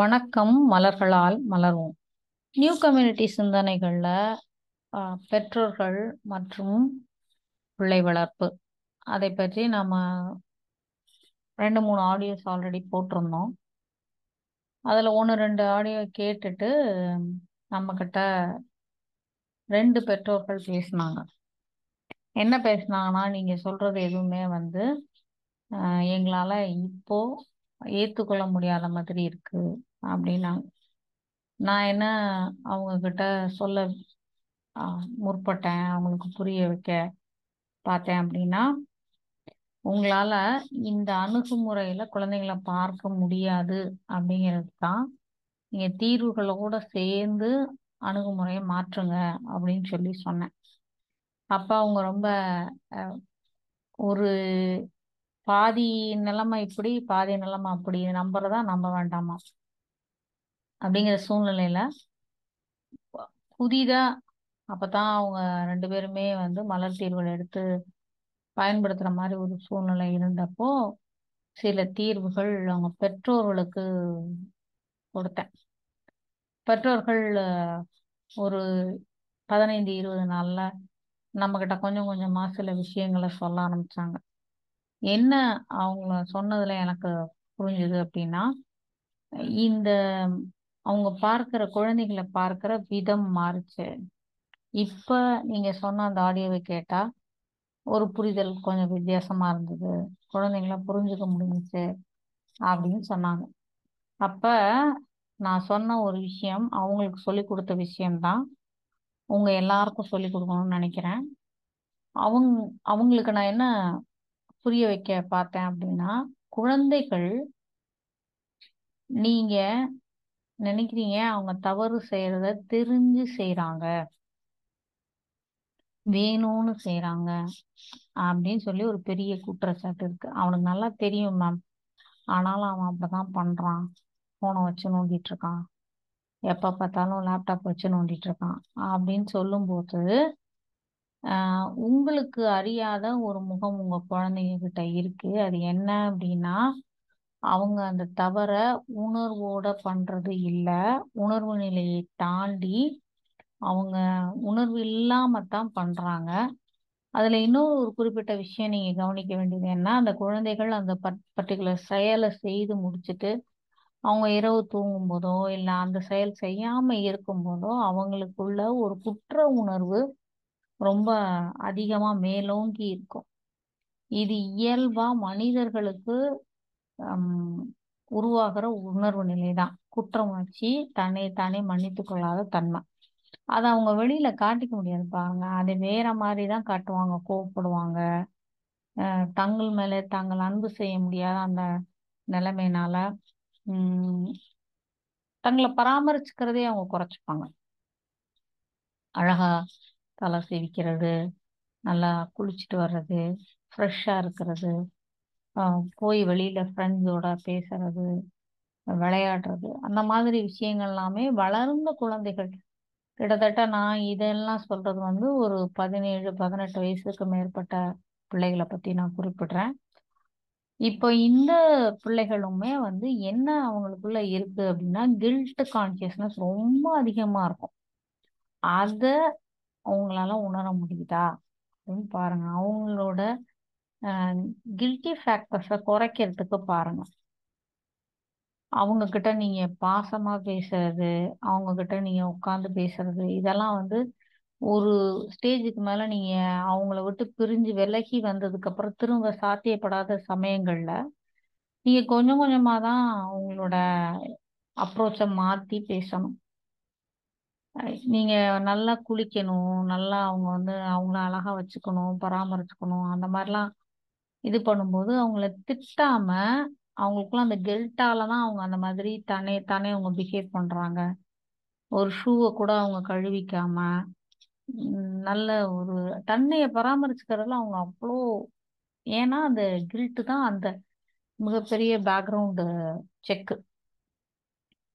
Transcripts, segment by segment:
வணக்கம் மலர்களால் மலர்வோம். New community சிந்தனைகளில் பெற்றோர்கள் மற்றும் பிள்ளை வளர்ப்பு. அதை பற்றி நம்ம ரெண்டு மூணு ஆடியோஸ் ஆல்ரெடி போட்டிருந்தோம். அதில் ஒன்று ரெண்டு ஆடியோ கேட்டுட்டு நம்மக்கிட்ட ரெண்டு பெற்றோர்கள் பேசினாங்க. என்ன பேசினாங்கன்னா நீங்கள் சொல்கிறது எதுவுமே வந்து எங்களால் இப்போது ஏற்றுக்கொள்ள முடியாத மாதிரி இருக்கு அப்படின்னாங்க. நான் என்ன அவங்க கிட்ட சொல்ல முற்பட்டேன் அவங்களுக்கு புரிய வைக்க பார்த்தேன் அப்படின்னா உங்களால இந்த அணுகுமுறையில குழந்தைங்களை பார்க்க முடியாது அப்படிங்கிறது தான் நீங்க தீர்வுகளோட சேர்ந்து அணுகுமுறையை மாற்றுங்க அப்படின்னு சொல்லி சொன்னேன். அப்ப அவங்க ரொம்ப ஒரு பாதி நிலைமை இப்படி பாதி நிலைமை அப்படி இது நம்புறதா நம்ப வேண்டாமா? அப்படிங்கிற சூழ்நிலையில புதிதா அப்பதான் அவங்க ரெண்டு பேருமே வந்து மலர் தீர்வுகள் எடுத்து பயன்படுத்துற மாதிரி ஒரு சூழ்நிலை இருந்தப்போ சில தீர்வுகள் அவங்க பெற்றோர்களுக்கு கொடுத்தேன். பெற்றோர்கள் ஒரு பதினைந்து இருபது நாள்ல நம்ம கிட்ட கொஞ்சம் கொஞ்சமா சில விஷயங்களை சொல்ல ஆரம்பிச்சாங்க. என்ன அவங்க சொன்னதுல எனக்கு புரிஞ்சுது அப்படின்னா இந்த அவங்க பார்க்கிற குழந்தைகளை பார்க்கிற விதம் மாறுச்சு. இப்ப நீங்க சொன்ன அந்த ஆடியோவை கேட்டா ஒரு புரிதல் கொஞ்சம் வித்தியாசமா இருந்தது. குழந்தைங்கள புரிஞ்சுக்க முடிஞ்சுச்சு அப்படின்னு சொன்னாங்க. அப்ப நான் சொன்ன ஒரு விஷயம் அவங்களுக்கு சொல்லி கொடுத்த விஷயம்தான். உங்க எல்லாருக்கும் சொல்லி கொடுக்கணும்னு நினைக்கிறேன். அவங்க அவங்களுக்கு நான் என்ன புரிய வைக்க பார்த்தேன் அப்படின்னா குழந்தைகள் நீங்க நினைக்கிறீங்க அவங்க தவறு செய்யறத தெரிஞ்சு செய்யறாங்க வேணும்னு செய்யறாங்க அப்படின்னு சொல்லி ஒரு பெரிய குற்றச்சாட்டு இருக்கு. அவனுக்கு நல்லா தெரியும் மேம் ஆனாலும் அவன் அப்படிதான் பண்றான். போனை வச்சு நோண்டிட்டு இருக்கான். எப்ப பார்த்தாலும் லேப்டாப் வச்சு நோண்டிட்டு இருக்கான் அப்படின்னு சொல்லும்போது உங்களுக்கு அறியாத ஒரு முகம் உங்க குழந்தைங்க கிட்ட இருக்கு. அது என்ன அப்படின்னா அவங்க அந்த தவற உணர்வோட பண்றது இல்ல. உணர்வு நிலையை தாண்டி அவங்க உணர்வு இல்லாம தான் பண்றாங்க. அதுல இன்னொரு ஒரு குறிப்பிட்ட விஷயம் நீங்க கவனிக்க வேண்டியது என்ன? அந்த குழந்தைகள் அந்த பர்டிகுலர் செயலை செய்து முடிச்சுட்டு அவங்க இரவு தூங்கும் போதோ இல்ல அந்த செயல் செய்யாம இருக்கும் போதோ அவங்களுக்குள்ள ஒரு குற்ற உணர்வு ரொம்ப அதிகமா மேலோங்கி இருக்கும். இது இயல்பா மனிதர்களுக்கு ஹம், உருவாகிற உணர்வு நிலைதான். குற்ற உணர்ச்சி தன்னை தானே மன்னித்து கொள்ளாத தன்மை. அதை அவங்க வெளியில காட்டிக்க முடியாது பாருங்க. அதை வேற மாதிரி தான் காட்டுவாங்க கோவப்படுவாங்க. அஹ் தங்கள் மேலே தாங்கள் அன்பு செய்ய முடியாத அந்த நிலைமையினால உம் தங்களை பராமரிச்சுக்கிறதே அவங்க குறைச்சிப்பாங்க. அழகா தலை சீவிக்கிறது நல்லா குளிச்சுட்டு வர்றது ஃப்ரெஷ்ஷாக இருக்கிறது போய் வெளியில் ஃப்ரெண்ட்ஸோட பேசுறது விளையாடுறது அந்த மாதிரி விஷயங்கள் எல்லாமே வளர்ந்த குழந்தைகள். கிட்டத்தட்ட நான் இதெல்லாம் சொல்றது வந்து ஒரு பதினேழு பதினெட்டு வயசுக்கு மேற்பட்ட பிள்ளைகளை பற்றி நான் குறிப்பிடுறேன். இப்போ இந்த பிள்ளைகளுமே வந்து என்ன அவங்களுக்குள்ள இருக்கு அப்படின்னா கில்ட் கான்சியஸ்னஸ் ரொம்ப அதிகமாக இருக்கும். அதை அவங்களால உணர முடியுதா? அப்படின்னு பாருங்க. அவங்களோட கில்ட்டி ஃபேக்டர்ஸை குறைக்கிறதுக்கு பாருங்க. அவங்க கிட்ட நீங்க பாசமா பேசுறது அவங்க கிட்ட நீங்க உட்காந்து பேசுறது இதெல்லாம் வந்து ஒரு ஸ்டேஜுக்கு மேல நீங்க அவங்கள விட்டு பிரிஞ்சு விலகி வந்ததுக்கு அப்புறம் திரும்ப சாத்தியப்படாத சமயங்கள்ல நீங்க கொஞ்சம் கொஞ்சமா தான் அவங்களோட அப்ரோச்சை மாத்தி பேசணும். நீங்க நல்லா குளிக்கணும் நல்லா அவங்க வந்து அவங்கள அழகா வச்சுக்கணும் பராமரிச்சுக்கணும் அந்த மாதிரிலாம் இது பண்ணும்போது அவங்கள திட்டாம அவங்களுக்குலாம் அந்த கெல்ட்டால தான் அவங்க அந்த மாதிரி தானே தானே அவங்க பிஹேவ் பண்றாங்க. ஒரு ஷூவை கூட அவங்க கழுவிக்காம நல்ல ஒரு தன்னைய பராமரிச்சுக்கிறதுல அவங்க அவ்வளோ ஏன்னா அந்த கில்ட்டு தான் அந்த மிகப்பெரிய பேக்ரவுண்டு செக்கு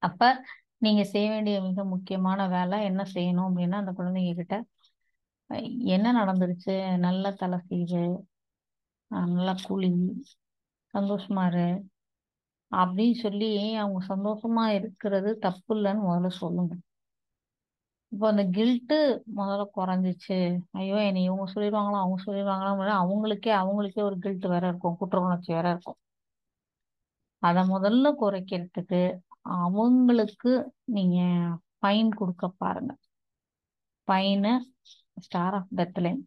அப்ப நீங்க செய்ய வேண்டிய மிக முக்கியமான வேலை என்ன செய்யணும் அப்படின்னா அந்த குழந்தைங்க கிட்ட என்ன நடந்துருச்சு? நல்ல தலை சீவு நல்லா குளி சந்தோஷமா இரு அப்படின்னு சொல்லி அவங்க சந்தோஷமா இருக்கிறது தப்பு இல்லைன்னு முதல்ல சொல்லுங்க. இப்போ அந்த கில்ட்டு முதல்ல குறைஞ்சிச்சு. ஐயோ என்னை இவங்க சொல்லிடுவாங்களோ அவங்க சொல்லிடுவாங்களோ அவங்களுக்கே அவங்களுக்கே ஒரு கில்ட் வேற இருக்கும் குற்ற உணர்ச்சி வேற இருக்கும். அதை முதல்ல குறைக்கிறதுக்கு அவங்களுக்கு நீங்க ஃபைன் கொடுக்க பாருங்க. பைனு ஸ்டார் ஆஃப் டெத்லைன்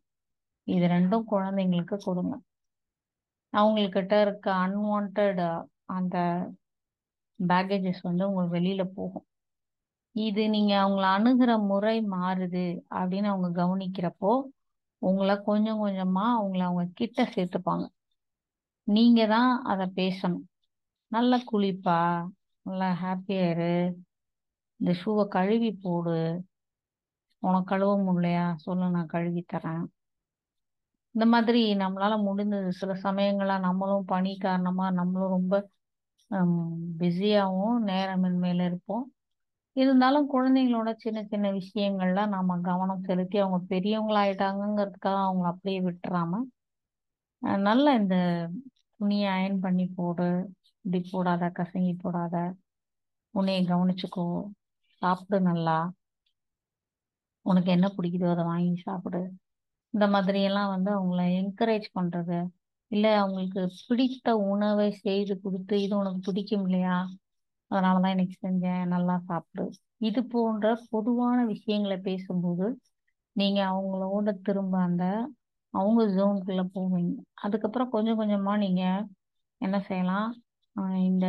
இது ரெண்டும் குழந்தைங்களுக்கு கொடுங்க. அவங்கக்கிட்ட இருக்க அன்வான்ட் அந்த பேக்கேஜஸ் வந்து உங்களுக்கு வெளியில போகும். இது நீங்க அவங்கள அணுகிற முறை மாறுது அப்படின்னு அவங்க கவனிக்கிறப்போ உங்களை கொஞ்சம் கொஞ்சமா அவங்கள அவங்க கிட்ட சேர்த்துப்பாங்க. நீங்க தான் அதை பேசணும். நல்லா குளிப்பா நல்லா ஹாப்பியா இரு. இந்த ஷூவை கழுவி போடு. உனக்கு கழுவ முடியலையா? சொல்லு நான் கழுவி தரேன். இந்த மாதிரி நம்மளால முடிந்தது. சில சமயங்களாக நம்மளும் பணி காரணமாக நம்மளும் ரொம்ப பிஸியாகவும் நேரமின்மையில் இருப்போம். இருந்தாலும் குழந்தைங்களோட சின்ன சின்ன விஷயங்கள்லாம் நம்ம கவனம் செலுத்தி அவங்க பெரியவங்களாயிட்டாங்கங்கிறதுக்காக அவங்கள அப்படியே விட்டுறாம நல்ல நல்லா இந்த துணியை அயன் பண்ணி போடு. இப்படி போடாத கசங்கி போடாத. உன்னைய கவனிச்சுக்கோ. சாப்பிடு நல்லா. உனக்கு என்ன பிடிக்குதோ அதை வாங்கி சாப்பிடு. இந்த மாதிரியெல்லாம் வந்து அவங்கள என்கரேஜ் பண்ணுறது இல்லை அவங்களுக்கு பிடித்த உணவை செய்து கொடுத்து இது உனக்கு பிடிக்கும் இல்லையா? அதனால தான் இன்னைக்கு செஞ்சேன். நல்லா சாப்பிடு. இது போன்ற பொதுவான விஷயங்களை பேசும்போது நீங்கள் அவங்களோட திரும்ப அந்த அவங்க ஜோனுக்குள்ளே போவீங்க. அதுக்கப்புறம் கொஞ்சம் கொஞ்சமாக நீங்கள் என்ன செய்யலாம்? இந்த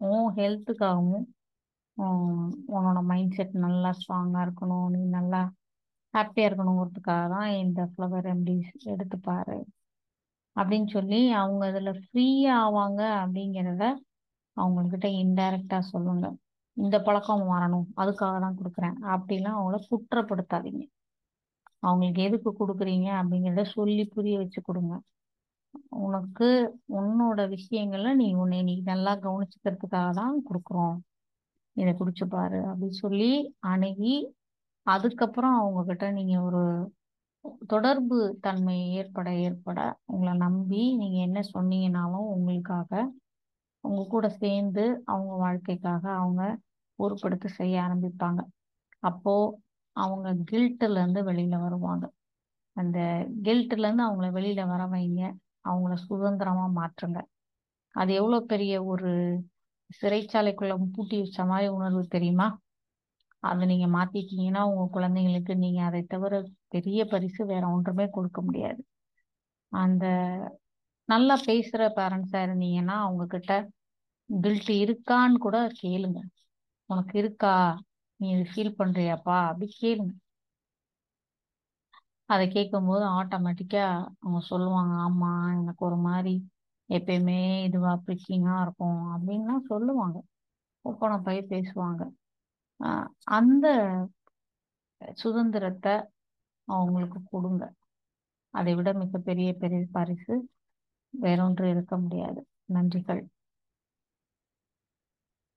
உன் ஹெல்த்துக்காகவும் உன்னோட மைண்ட் செட் நல்லா ஸ்ட்ராங்காக இருக்கணும். நீ நல்லா ஹாப்பியாக இருக்கணுங்கிறதுக்காக தான் இந்த ஃப்ளவர் ரெமடிஸ் எடுத்துப்பாரு அப்படின்னு சொல்லி அவங்க அதில் ஃப்ரீயாக ஆவாங்க அப்படிங்கிறத அவங்கக்கிட்ட இன்டைரக்டாக சொல்லுங்க. இந்த பழக்கம் மாறணும். அதுக்காக தான் கொடுக்குறேன். அப்படிலாம் அவங்கள குற்றப்படுத்தாதீங்க. அவங்களுக்கு எதுக்கு கொடுக்குறீங்க அப்படிங்கிறத சொல்லி புரிய வச்சு கொடுங்க. உனக்கு உன்னோட விஷயங்களை நீ உன்னை நீ நல்லா கவனிச்சுக்கிறதுக்காக தான் கொடுக்குறோம். இதை குடிச்சு பாரு அப்படின்னு சொல்லி அணுகி அதுக்கப்புறம் அவங்க கிட்ட நீங்க ஒரு தொடர்பு தன்மை ஏற்பட ஏற்பட உங்களை நம்பி நீங்க என்ன சொன்னீங்கனாலும் உங்களுக்காக உங்க கூட சேர்ந்து அவங்க வாழ்க்கைக்காக அவங்க பொறுப்பெடுத்து செய்ய ஆரம்பிப்பாங்க. அப்போ அவங்க கில்ட்டுல இருந்து வெளியில வருவாங்க. அந்த கில்ட்டுல இருந்து அவங்கள வெளியில வர வைங்க. அவங்கள சுதந்திரமா மாற்றுங்க. அது எவ்வளோ பெரிய ஒரு சிறைச்சாலைக்குள்ள பூட்டி வச்ச மாதிரி உணர்வு தெரியுமா? அதை நீங்க மாத்திட்டீங்கன்னா உங்க குழந்தைங்களுக்கு நீங்க அதை தவிர பெரிய பரிசு வேற ஒன்றுமே கொடுக்க முடியாது. அந்த நல்லா பேசுற பேரண்ட்ஸா இருந்தீங்கன்னா அவங்க கிட்ட கில்ட் இருக்கான்னு கூட கேளுங்க. உனக்கு இருக்கா? நீ இது ஃபீல் பண்றியாப்பா? அப்படி கேளுங்க. அதை கேட்கும்போது ஆட்டோமேட்டிக்கா அவங்க சொல்லுவாங்க ஆமா எனக்கு ஒரு மாதிரி எப்பயுமே இதுவா பிரிக்கிங்காக இருக்கும் அப்படின்லாம் சொல்லுவாங்க. ஒப்பனை போய் பேசுவாங்க. அந்த சுதந்திரத்தை அவங்களுக்கு கொடுங்க. அதை விட மிகப்பெரிய பெரிய பரிசு வேறொன்று இருக்க முடியாது. நன்றிகள்.